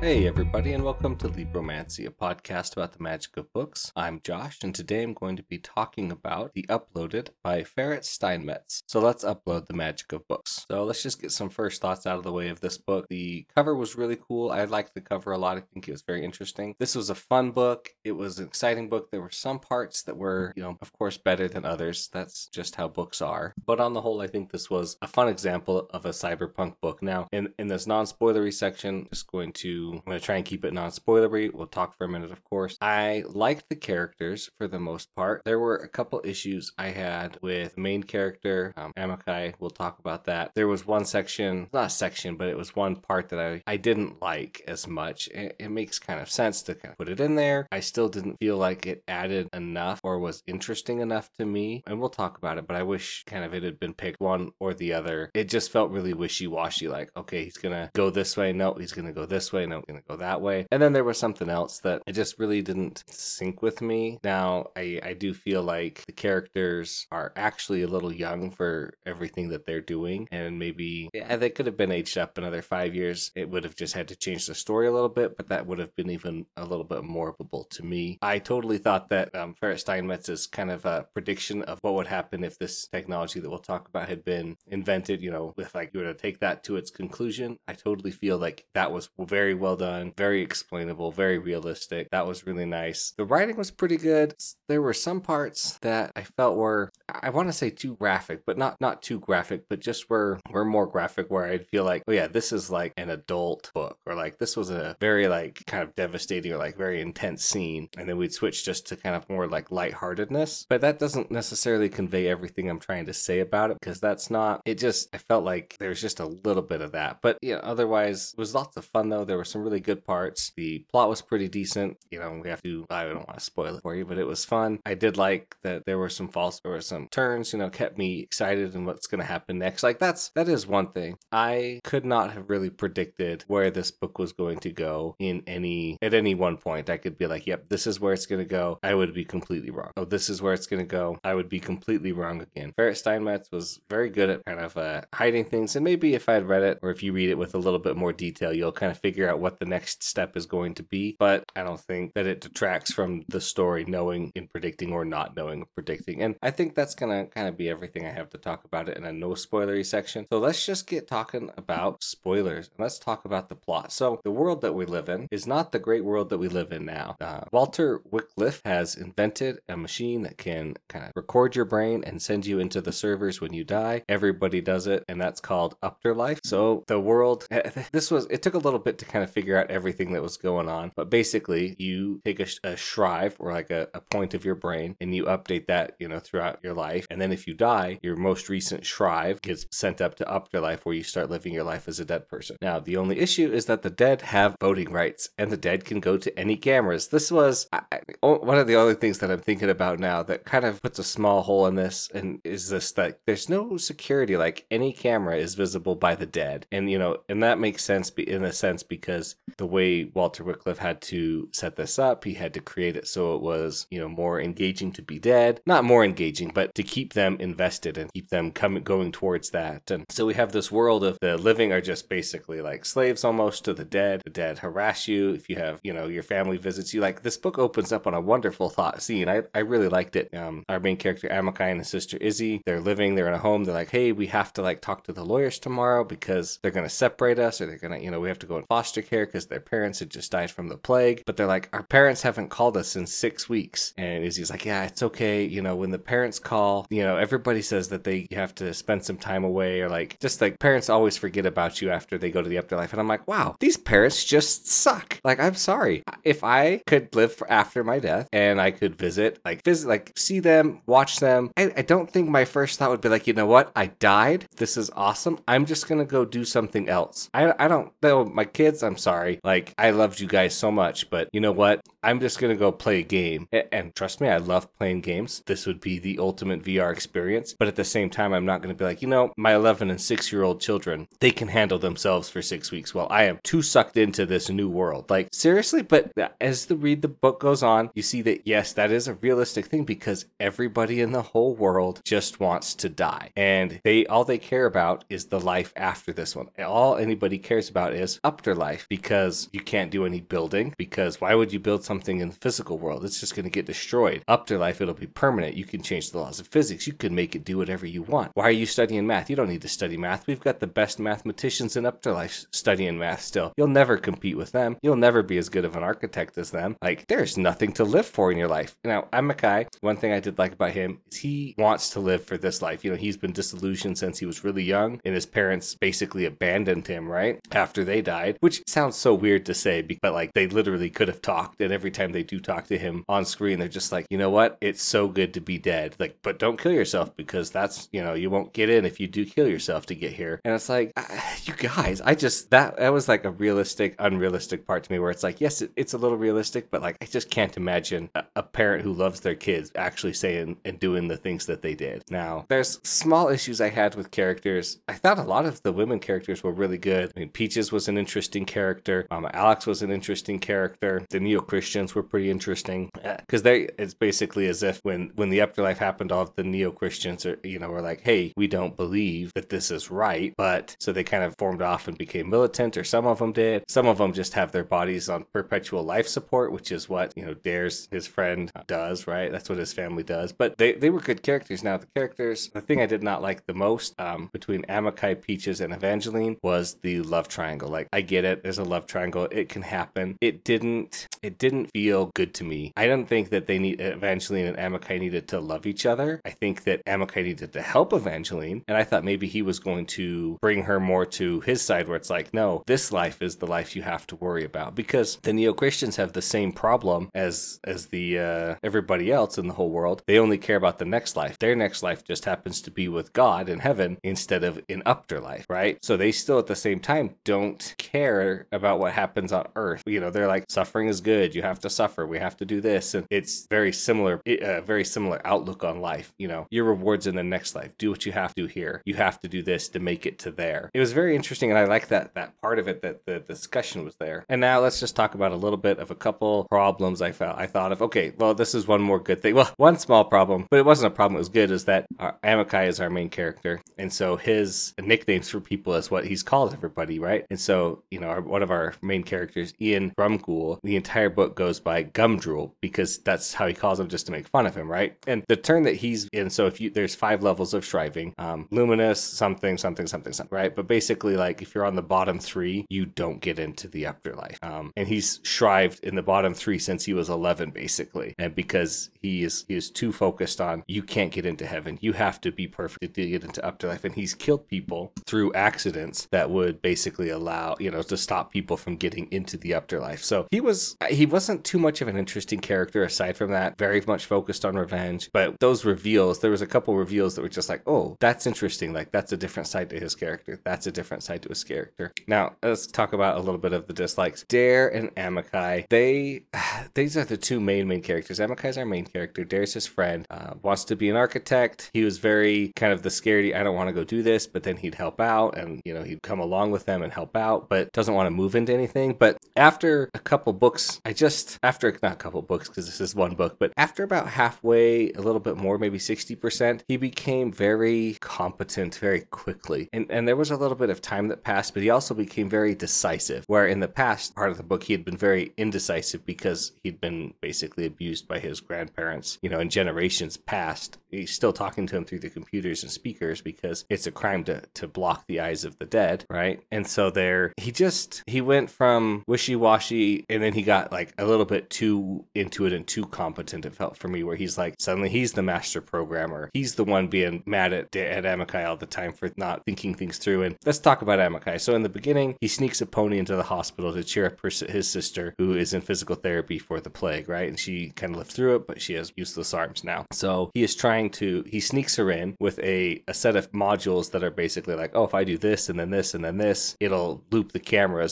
Hey, everybody, and welcome to Libromancy, a podcast about the magic of books. I'm Josh, and today I'm going to be talking about The Uploaded by Ferrett Steinmetz. So let's upload the magic of books. So let's just get some first thoughts out of the way of this book. The cover was really cool. I liked the cover a lot. I think it was very interesting. This was a fun book. It was an exciting book. There were some parts that were, you know, of course, better than others. That's just how books are. But on the whole, I think this was a fun example of a cyberpunk book. Now, in, in this non spoilery section, I'm just going to I'm to try and keep it non spoilery. We'll talk for a minute, of course. I liked the characters for the most part. There were a couple issues I had with the main character, um, Amakai. We'll talk about that. There was one section, not a section, but it was one part that I, I didn't like as much. It, it makes kind of sense to kind of put it in there. I still didn't feel like it added enough or was interesting enough to me. And we'll talk about it, but I wish kind of it had been picked one or the other. It just felt really wishy washy like, okay, he's going to go this way. No, he's going to go this way. No, to go that way. And then there was something else that it just really didn't sync with me. Now, I, I do feel like the characters are actually a little young for everything that they're doing. And maybe yeah, they could have been aged up another five years. It would have just had to change the story a little bit, but that would have been even a little bit more able to me. I totally thought that um, Ferrett Steinmetz's kind of a prediction of what would happen if this technology that we'll talk about had been invented, you know, if like you were to take that to its conclusion, I totally feel like that was very well done, very explainable, very realistic. That was really nice. The writing was pretty good. There were some parts that I felt were I want to say too graphic, but not not too graphic, but just were were more graphic where I'd feel like, oh yeah, this is like an adult book, or like this was a very like kind of devastating or like very intense scene, and then we'd switch just to kind of more like lightheartedness. But that doesn't necessarily convey everything I'm trying to say about it because that's not. It just I felt like there's just a little bit of that, but yeah, otherwise it was lots of fun though. There were some really good parts. The plot was pretty decent. You know, we have to. I don't want to spoil it for you, but it was fun. I did like that there were some false, there were some turns. You know, kept me excited and what's going to happen next. Like that's that is one thing. I could not have really predicted where this book was going to go in any at any one point. I could be like, "Yep, this is where it's going to go." I would be completely wrong. Oh, this is where it's going to go. I would be completely wrong again. Ferrett Steinmetz was very good at kind of uh, hiding things, and maybe if I had read it or if you read it with a little bit more detail, you'll kind of figure out what the next step is going to be. But I don't think that it detracts from the story knowing in predicting or not knowing predicting. And I think that's gonna kind of be everything I have to talk about it in a no spoilery section. So let's just get talking about spoilers and let's talk about the plot. So the world that we live in is not the great world that we live in now. Uh, Walter Wycliffe has invented a machine that can kind of record your brain and send you into the servers when you die. Everybody does it, and that's called Afterlife. So the world, this was, it took a little bit to kind of figure out everything that was going on, but basically you take a, a shrive or like a, a point of your brain and you update that, you know, throughout your life. And then if you die, your most recent shrive gets sent up to afterlife where you start living your life as a dead person. Now, the only issue is that the dead have voting rights and the dead can go to any cameras. This was I, one of the only things that I'm thinking about now that kind of puts a small hole in this and is this that there's no security like any camera is visible by the dead. And you know, and that makes sense in a sense because the way Walter Wycliffe had to set this up, he had to create it so it was, you know, more engaging to be dead. Not more engaging, but to keep them invested and keep them coming going towards that. And so we have this world of the living are just basically like slaves almost to the dead. The dead harass you if you have, you know, your family visits you. Like this book opens up on a wonderful thought scene. I, I really liked it. Um, our main character Amakai and his sister Izzy, they're living, they're in a home. They're like, hey, we have to like talk to the lawyers tomorrow because they're gonna separate us or they're gonna, you know, we have to go in foster care because their parents had just died from the plague. But they're like, our parents haven't called us in six weeks. And Izzy's like, yeah, it's okay. You know, when the parents call, you know, everybody says that they have to spend some time away or like just like parents always forget about you after they go to the afterlife. And I'm like, wow, these parents just suck. Like, I'm sorry. If I could live after my death and I could visit, like, visit, like, see them, watch them, I, I don't think my first thought would be like, you know what? I died. This is awesome. I'm just going to go do something else. I, I don't, know. my kids, I'm sorry. Like, I loved you guys so much, but you know what? I'm just going to go play a game. And trust me, I love playing games. This would be the ultimate VR experience. But at the same time, I'm not going to be like, you know, my 11 and 6 year old children, they can handle themselves for six weeks while I am too sucked into this new world. Like, seriously? But as the read the book goes on, you see that, yes, that is a realistic thing because everybody in the whole world just wants to die. And they, all they care about is the life after this one. All anybody cares about is afterlife. Because you can't do any building. Because why would you build something in the physical world? It's just going to get destroyed. Afterlife, it'll be permanent. You can change the laws of physics. You can make it do whatever you want. Why are you studying math? You don't need to study math. We've got the best mathematicians in Afterlife studying math still. You'll never compete with them. You'll never be as good of an architect as them. Like, there's nothing to live for in your life. Now, I'm Amakai, one thing I did like about him is he wants to live for this life. You know, he's been disillusioned since he was really young, and his parents basically abandoned him, right? After they died, which sounds so weird to say, but like they literally could have talked. And every time they do talk to him on screen, they're just like, you know what? It's so good to be dead. Like, but don't kill yourself because that's, you know, you won't get in if you do kill yourself to get here. And it's like, ah, you guys, I just, that, that was like a realistic, unrealistic part to me where it's like, yes, it, it's a little realistic, but like, I just can't imagine a, a parent who loves their kids actually saying and doing the things that they did. Now, there's small issues I had with characters. I thought a lot of the women characters were really good. I mean, Peaches was an interesting character. Mama Alex was an interesting character. The Neo Christians were pretty interesting because uh, they it's basically as if when when the afterlife happened, all the Neo Christians are you know were like, hey, we don't believe that this is right, but so they kind of formed off and became militant, or some of them did. Some of them just have their bodies on perpetual life support, which is what you know Dare's his friend does, right? That's what his family does. But they they were good characters. Now the characters, the thing I did not like the most um, between Amakai, Peaches, and Evangeline was the love triangle. Like I get it, there's a love triangle, it can happen. It didn't it didn't feel good to me. I don't think that they need Evangeline and Amakai needed to love each other. I think that Amakai needed to help Evangeline, and I thought maybe he was going to bring her more to his side, where it's like, no, this life is the life you have to worry about because the neo Christians have the same problem as as the uh, everybody else in the whole world. They only care about the next life. Their next life just happens to be with God in heaven instead of in afterlife, right? So they still at the same time don't care about what happens on earth. You know, they're like suffering is good. You have to suffer. We have to do this, and it's very similar. A uh, very similar outlook on life. You know, your rewards in the next life. Do what you have to do here. You have to do this to make it to there. It was very interesting, and I like that that part of it that the discussion was there. And now let's just talk about a little bit of a couple problems I felt I thought of. Okay, well, this is one more good thing. Well, one small problem, but it wasn't a problem. It was good. Is that our, Amakai is our main character, and so his nicknames for people is what he's called everybody, right? And so you know, our, one of our main characters, Ian Drumgool, the entire book goes by Gumdrool because that's how he calls him just to make fun of him, right? And the turn that he's in, so if you there's five levels of shriving, um, luminous, something, something, something, something, right? But basically, like if you're on the bottom three, you don't get into the afterlife. Um, and he's shrived in the bottom three since he was 11, basically, and because he is he is too focused on you can't get into heaven, you have to be perfect to get into afterlife, and he's killed people through accidents that would basically allow you know to people from getting into the afterlife. So he was he wasn't too much of an interesting character aside from that. Very much focused on revenge, but those reveals, there was a couple reveals that were just like, oh, that's interesting. Like that's a different side to his character. That's a different side to his character. Now let's talk about a little bit of the dislikes. Dare and Amakai, they these are the two main main characters. Amakai's our main character. Dare's his friend. Uh, wants to be an architect. He was very kind of the scaredy. I don't want to go do this, but then he'd help out, and you know he'd come along with them and help out, but doesn't want to move into anything. But after a couple books, I just after not a couple books because this is one book, but after about halfway, a little bit more, maybe sixty percent, he became very competent very quickly, and and there was a little bit of time that passed, but he also became very decisive. Where in the past part of the book he had been very indecisive because he'd been basically abused by his grandparents, you know, in generations past. He's still talking to him through the computers and speakers because it's a crime to to block the eyes of the dead, right? And so there, he just he went from wishy washy, and then he got like a little bit too into it and too competent. It felt for me where he's like suddenly he's the master programmer. He's the one being mad at at Amakai all the time for not thinking things through. And let's talk about Amakai. So in the beginning, he sneaks a pony into the hospital to cheer up her, his sister who is in physical therapy for the plague, right? And she kind of lived through it, but she has useless arms now. So he is trying to he sneaks her in with a a set of modules that are basically like, oh, if I do this and then this and then this, it'll loop the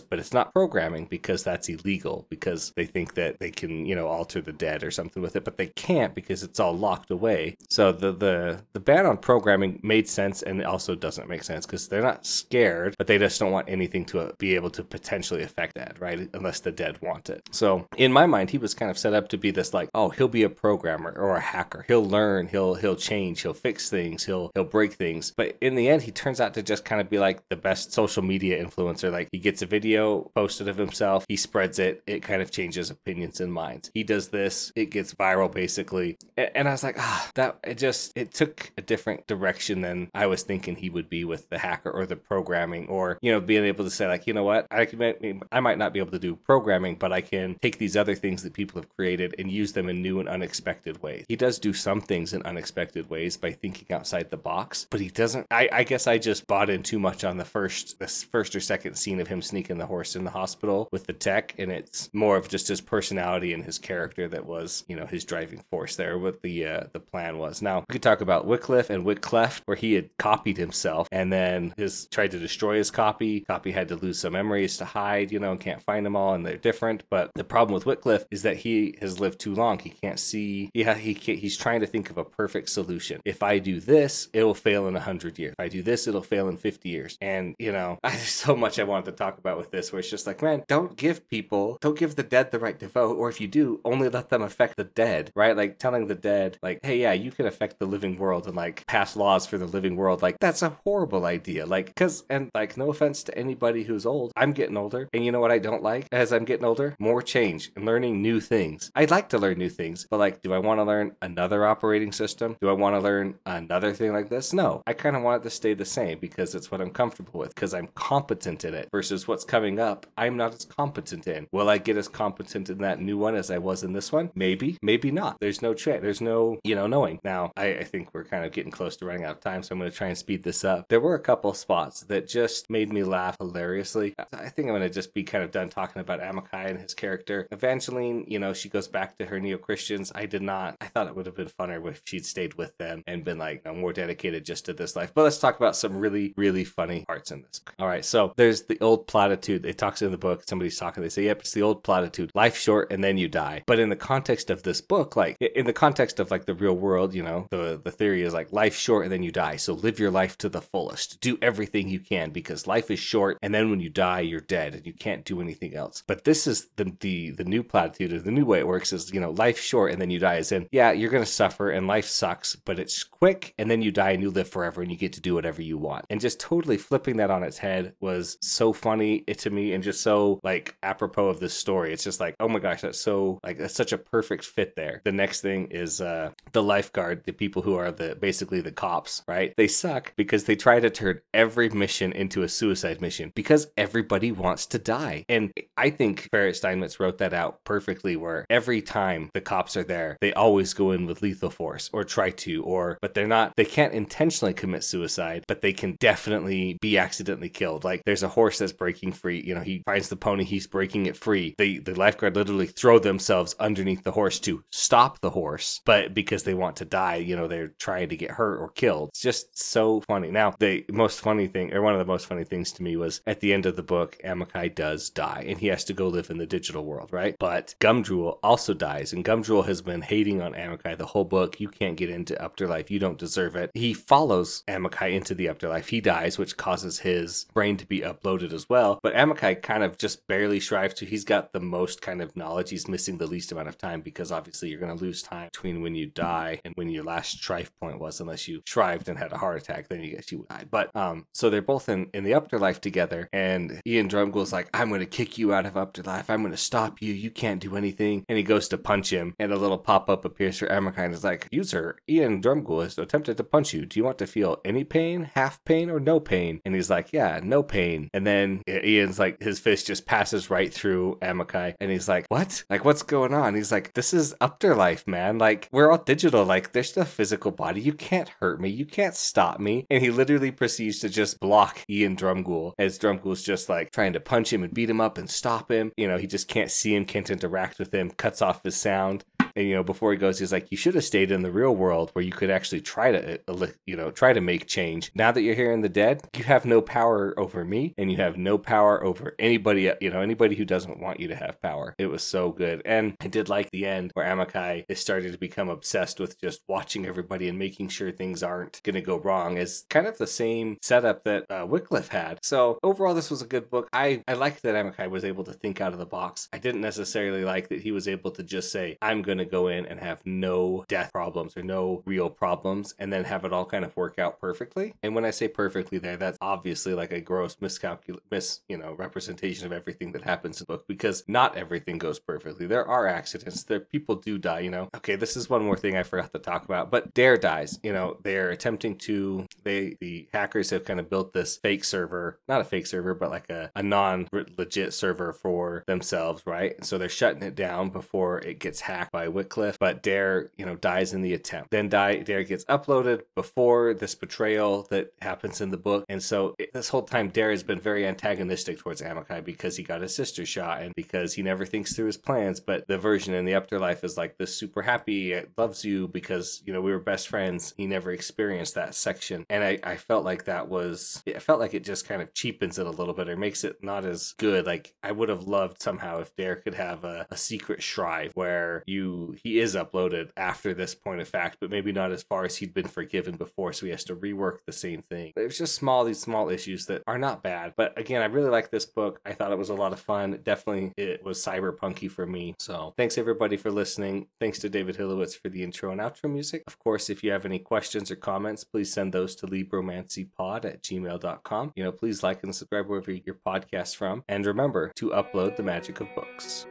but it's not programming because that's illegal because because they think that they can, you know, alter the dead or something with it, but they can't because it's all locked away. So the the the ban on programming made sense and it also doesn't make sense because they're not scared, but they just don't want anything to uh, be able to potentially affect that, right? Unless the dead want it. So in my mind, he was kind of set up to be this like, oh, he'll be a programmer or a hacker. He'll learn. He'll he'll change. He'll fix things. He'll he'll break things. But in the end, he turns out to just kind of be like the best social media influencer. Like he gets a video posted of himself, he spreads it. It kind of changes opinions and minds. He does this. It gets viral basically. And I was like, ah, that it just it took a different direction than I was thinking he would be with the hacker or the programming or you know being able to say like, you know what, I can I might not be able to do programming, but I can take these other things that people have created and use them in new and unexpected ways. He does do some things in unexpected ways by thinking outside the box, but he doesn't. I, I guess I just bought in too much on the first, the first or second scene of him sneaking the horse in the hospital with the tech, and it's more of just his personality and his character that was, you know, his driving force there. What the uh, the plan was. Now we could talk about Wycliffe and Wyclef, where he had copied himself and then his tried to destroy his copy. Copy had to lose some memories to hide, you know, and can't find them all, and they're different. But the problem with Wycliffe is that he has lived too long. He can't see. Yeah, he, he he's trying to think of a perfect solution. If I do this, it will fail in hundred years. If I do this, it'll fail in fifty years. And you know, I, there's so much I wanted to talk about with this, where it's just like, man, don't give people, don't give the dead the right to vote, or if you do, only let them affect the dead, right? Like telling the dead, like, hey, yeah, you can affect the living world and like pass laws for the living world. Like that's a horrible idea. Like, cause and like, no offense to anybody who's old, I'm getting older, and you know what I don't like as I'm getting older? More change and learning new things. I'd like to learn new things, but like, do I want to learn another operating system? Do I want to learn another thing like this? No, I kind of want it to stay the same because it's what I'm comfortable with, because I'm competent in it versus what's coming up, I'm not as competent in. Will I get as competent in that new one as I was in this one? Maybe, maybe not. There's no check. There's no, you know, knowing. Now, I, I think we're kind of getting close to running out of time, so I'm going to try and speed this up. There were a couple spots that just made me laugh hilariously. I think I'm going to just be kind of done talking about Amakai and his character. Evangeline, you know, she goes back to her neo Christians. I did not, I thought it would have been funner if she'd stayed with them and been like you know, more dedicated just to this life. But let's talk about some really, really funny parts in this. All right, so there's the old platitude. It talks in the book. Somebody's talking. They say, "Yep, it's the old platitude: life short and then you die." But in the context of this book, like in the context of like the real world, you know, the the theory is like life short and then you die. So live your life to the fullest. Do everything you can because life is short, and then when you die, you're dead and you can't do anything else. But this is the the the new platitude or the new way it works is you know life short and then you die. Is in yeah, you're gonna suffer and life sucks, but it's quick and then you die and you live forever and you get to do whatever you want. And just totally flipping that on its head was so funny to me and just so like apropos of this story. It's just like, oh my gosh, that's so like that's such a perfect fit there. The next thing is uh the lifeguard, the people who are the basically the cops, right? They suck because they try to turn every mission into a suicide mission because everybody wants to die. And I think Ferrett Steinmetz wrote that out perfectly where every time the cops are there, they always go in with lethal force or try to, or but they're not they can't intentionally commit suicide, but they can definitely be accidentally killed. Like there's a horse that's breaking free, you know, he finds the pony, he's breaking it free. They the lifeguard literally throw themselves underneath the horse to stop the horse, but because they want to die, you know, they're trying to get hurt or killed. It's just so funny. Now, the most funny thing, or one of the most funny things to me was at the end of the book, Amakai does die and he has to go live in the digital world, right? But Gumdrool also dies, and Gumdrool has been hating on Amakai the whole book. You can't get into Afterlife, you don't deserve it. He follows Amakai into the Afterlife. He dies, which causes his brain to be uploaded as well. But Amakai kind of just barely strives to. He's got the most kind of knowledge. He's missing the least amount of time because obviously you're going to lose time between when you die and when your last shrive point was, unless you shrived and had a heart attack. Then you guess you would die. But um, so they're both in in the afterlife together, and Ian Drumgool's like, "I'm going to kick you out of afterlife. I'm going to stop you. You can't do anything." And he goes to punch him, and a little pop up appears for Amakai and is like, "User Ian Drumgool has attempted to punch you. Do you want to feel any pain, half pain, or no pain?" And he's like, "Yeah, no pain." And then Ian's like, his fist just passes right through Amakai, and he's like, "What? Like, what's going on?" He's like, "This is afterlife, man. Like, we're all digital. Like, there's no physical body. You can't hurt me. You can't stop me." And he literally proceeds to just block Ian Drumgool as Drumgool's just like trying to punch him and beat him up and stop him. You know, he just can't see him, can't interact with him, cuts off his sound And, you know, before he goes, he's like, you should have stayed in the real world where you could actually try to, uh, you know, try to make change. Now that you're here in the dead, you have no power over me and you have no power over anybody, you know, anybody who doesn't want you to have power. It was so good. And I did like the end where Amakai is starting to become obsessed with just watching everybody and making sure things aren't going to go wrong is kind of the same setup that uh, Wycliffe had. So overall, this was a good book. I, I liked that Amakai was able to think out of the box. I didn't necessarily like that he was able to just say, I'm going to go in and have no death problems or no real problems and then have it all kind of work out perfectly. And when I say perfectly there, that's obviously like a gross miscalculation, mis, you know, representation of everything that happens in the book because not everything goes perfectly. There are accidents. There people do die, you know. Okay, this is one more thing I forgot to talk about. But Dare dies. You know, they're attempting to they the hackers have kind of built this fake server, not a fake server, but like a, a non legit server for themselves, right? So they're shutting it down before it gets hacked by Wycliffe. But Dare, you know, dies in the attempt. Then die Dare gets uploaded before this betrayal that happens in the book. And so it, this whole time Dare has been very antagonistic towards Amakai because he got his sister shot and because he never thinks through his plans. But the version in the afterlife is like this super happy, eh, loves you because, you know, we were best friends. He never experienced that section. And I, I felt like that was, it felt like it just kind of cheapens it a little bit or makes it not as good. Like I would have loved somehow if Dare could have a, a secret shrive where you, he is uploaded after this point of fact, but maybe not as far as he'd been forgiven before. So he has to rework the same thing. It was just small, these small issues that are not bad. But again, I really like this book. I thought it was a lot of fun. Definitely it was cyberpunky for me. So thanks everybody for listening. Thanks to David Hilowitz for the intro and outro music. Of course, if you have any questions or comments, please send those to libromancypod at gmail.com. You know, please like and subscribe wherever your podcast from. And remember to upload the magic of books.